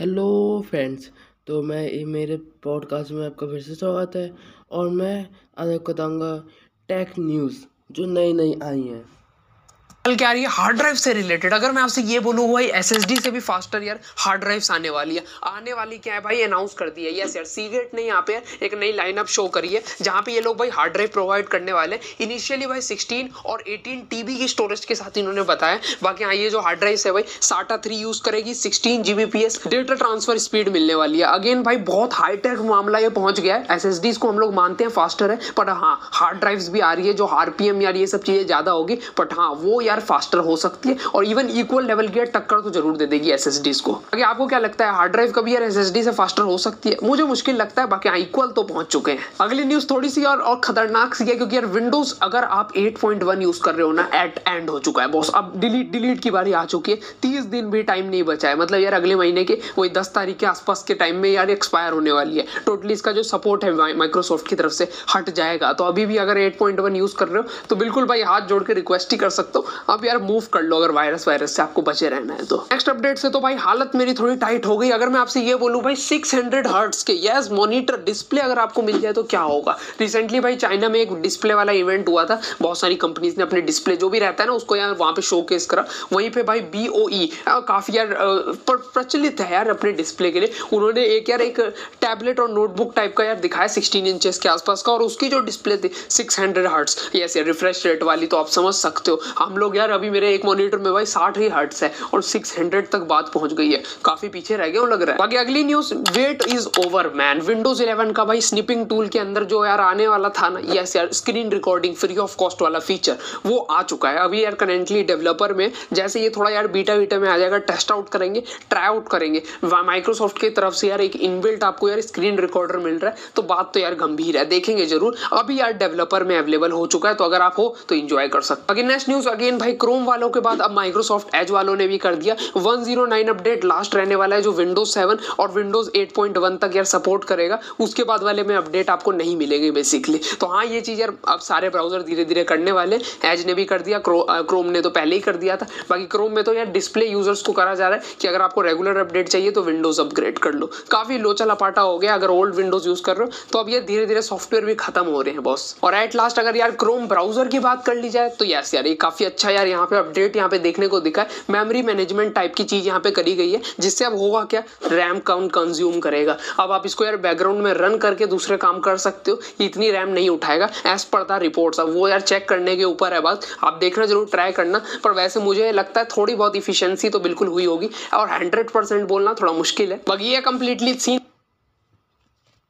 Hello friends तो मैं मेरे पॉडकास्ट में आपका फिर से स्वागत है और मैं आज आपको बताऊँगा टेक न्यूज़ जो नई नई आई हैं। कल क्या आ रही है? हार्ड ड्राइव से रिलेटेड अगर मैं आपसे ये बोलूँ, भाई एसएसडी से भी फास्टर यार हार्ड ड्राइव्स आने वाली है। आने वाली क्या है भाई? अनाउंस कर दी है। यस यार सीगरेट ने यहाँ पे एक नई लाइनअप शो करी है, जहाँ पे ये लोग भाई हार्ड ड्राइव प्रोवाइड करने वाले हैं। इनिशियली भाई सिक्सटीन और एटीन टीबी की स्टोरेज के साथ इन्होंने बताया बाकी हाँ ये जो हार्ड ड्राइव है भाई साटा थ्री यूज़ करेगी sixteen G data transfer speed मिलने वाली है। अगेन भाई, बहुत हाईटेक मामला ये पहुँच गया है। एस को हम लोग मानते हैं फास्टर है बट हाँ हार्ड ड्राइव्स भी आ रही है, जो आरपीएम यार, ये सब चीज़ें ज़्यादा होगी। बट हाँ वो यार फास्टर हो सकती है और इवन इक्वल लेवल की टक्कर तो ज़रूर दे देगी एस को। आगे आपको क्या लगता है हार्ड ड्राइव कभी यार एसएसडी से फास्टर हो सकती है? मुझे मुश्किल लगता है बाकी इक्वल हाँ, तो पहुँच चुके हैं। अगली न्यूज़ थोड़ी सी और, और खतरनाक सी है क्योंकि यार विंडोज़ अगर आप 8.1 यूज़ कर रहे हो ना एट एंड हो चुका है बॉस अब डिलीट डिलीट की बारी आ चुकी है। तीस दिन भी टाइम नहीं बचा है। मतलब यार अगले महीने के वही दस तारीख के आसपास के टाइम में यार एक्सपायर होने वाली है। टोटली इसका जो सपोर्ट है माइक्रोसॉफ्ट की तरफ़ से हट जाएगा। तो अभी भी अगर 8.1 यूज़ कर रहे हो तो बिल्कुल भाई हाथ जोड़ के रिक्वेस्ट ही कर सकते हो। अब यार मूव कर लो अगर वायरस वायरस से आपको बचे रहना है तो। नेक्स्ट अपडेट से तो भाई हालत मेरी थोड़ी टाइट हो गई। अगर मैं आपसे ये बोलूँ भाई सिक्स हंड्रेड हर्ट्स के यस मॉनिटर डिस्प्ले अगर आपको मिल जाए तो क्या होगा? रिसेंटली भाई चाइना में एक डिस्प्ले वाला इवेंट हुआ था। बहुत सारी कंपनीज़ ने अपने डिस्प्ले जो भी रहता है ना उसको यार वहाँ पे शो केस करा। वहीं पे भाई बी e, काफ़ी यार प्रचलित है यार अपने डिस्प्ले के लिए। उन्होंने एक यार एक टैबलेट और नोटबुक टाइप का यार दिखाया सिक्सटीन इंचेस के आसपास का और उसकी जो डिस्प्ले थी सिक्स हंड्रेड हर्ट्स यस यार रिफ्रेश रेट वाली तो आप समझ सकते हो। हम लोग यार अभी मेरे एक मॉनिटर में भाई साठ ही हर्ट्स है और सिक्स हंड्रेड तक बात पहुँच गई है। काफ़ी पीछे रह गए लग रहा है। बाकी अगली news wait is over man Windows eleven का भाई स्निपिंग टूल के अंदर जो यार आने वाला था ना यस यार screen recording free of cost वाला फीचर वो आ चुका है। अभी यार करेंटली डेवलपर में, जैसे ये थोड़ा यार बीटा बीटा में आ जाएगा टेस्ट आउट करेंगे ट्राई आउट करेंगे। माइक्रोसॉफ्ट की तरफ़ से यार एक इनबिल्ट आपको यार स्क्रीन रिकॉर्डर मिल रहा है तो बात तो यार गंभीर है, देखेंगे ज़रूर। अभी यार डेवलपर में अवेलेबल हो चुका है तो अगर आप हो तो इंजॉय कर सकते नेक्स्ट न्यूज़ अगेन भाई क्रोम वालों के बाद अब माइक्रोसॉफ्ट एज वालों ने भी कर दिया। 109 अपडेट लास्ट रहने वाला है जो विंडोज़ 7 और विंडोज़ 8.1 तक यार सपोर्ट करेगा। उसके बाद वाले में अपडेट आपको नहीं मिलेंगे बेसिकली तो हाँ ये चीज़ यार अब सारे ब्राउज़र धीरे धीरे करने वाले एज ने भी कर दिया क्रो, क्रोम ने तो पहले ही कर दिया था। बाकी क्रोम में तो यार डिस्प्ले यूज़र्स को करा जा रहा है कि अगर आपको रेगुलर अपडेट चाहिए तो विंडोज़ अपग्रेड कर लो। काफ़ी लोचा लपाटा हो गया अगर ओल्ड विंडोज़ यूज़ कर रहे हो तो अब ये धीरे धीरे सॉफ्टवेयर भी खत्म हो रहे हैं बॉस और एट लास्ट अगर यार क्रोम ब्राउज़र की बात कर ली जाए तो यस यार ये काफ़ी अच्छा यार, यहाँ पे अपडेट यहाँ पे देखने को दिखा है। मेमोरी मैनेजमेंट टाइप की चीज़ यहाँ पे करी गई है, जिससे अब होगा क्या? रैम काउंट कंज्यूम करेगा। अब आप इसको यार बैकग्राउंड में रन करके दूसरे काम कर सकते हो। इतनी रैम नहीं उठाएगा एज पर द रिपोर्ट्स अब वो यार चेक करने के ऊपर है बात। आप देखना, ज़रूर ट्राई करना। पर वैसे मुझे लगता है थोड़ी बहुत इफिशियंसी तो बिल्कुल हुई होगी। और हंड्रेड बोलना थोड़ा मुश्किल है। बाकी कंप्लीटली सीन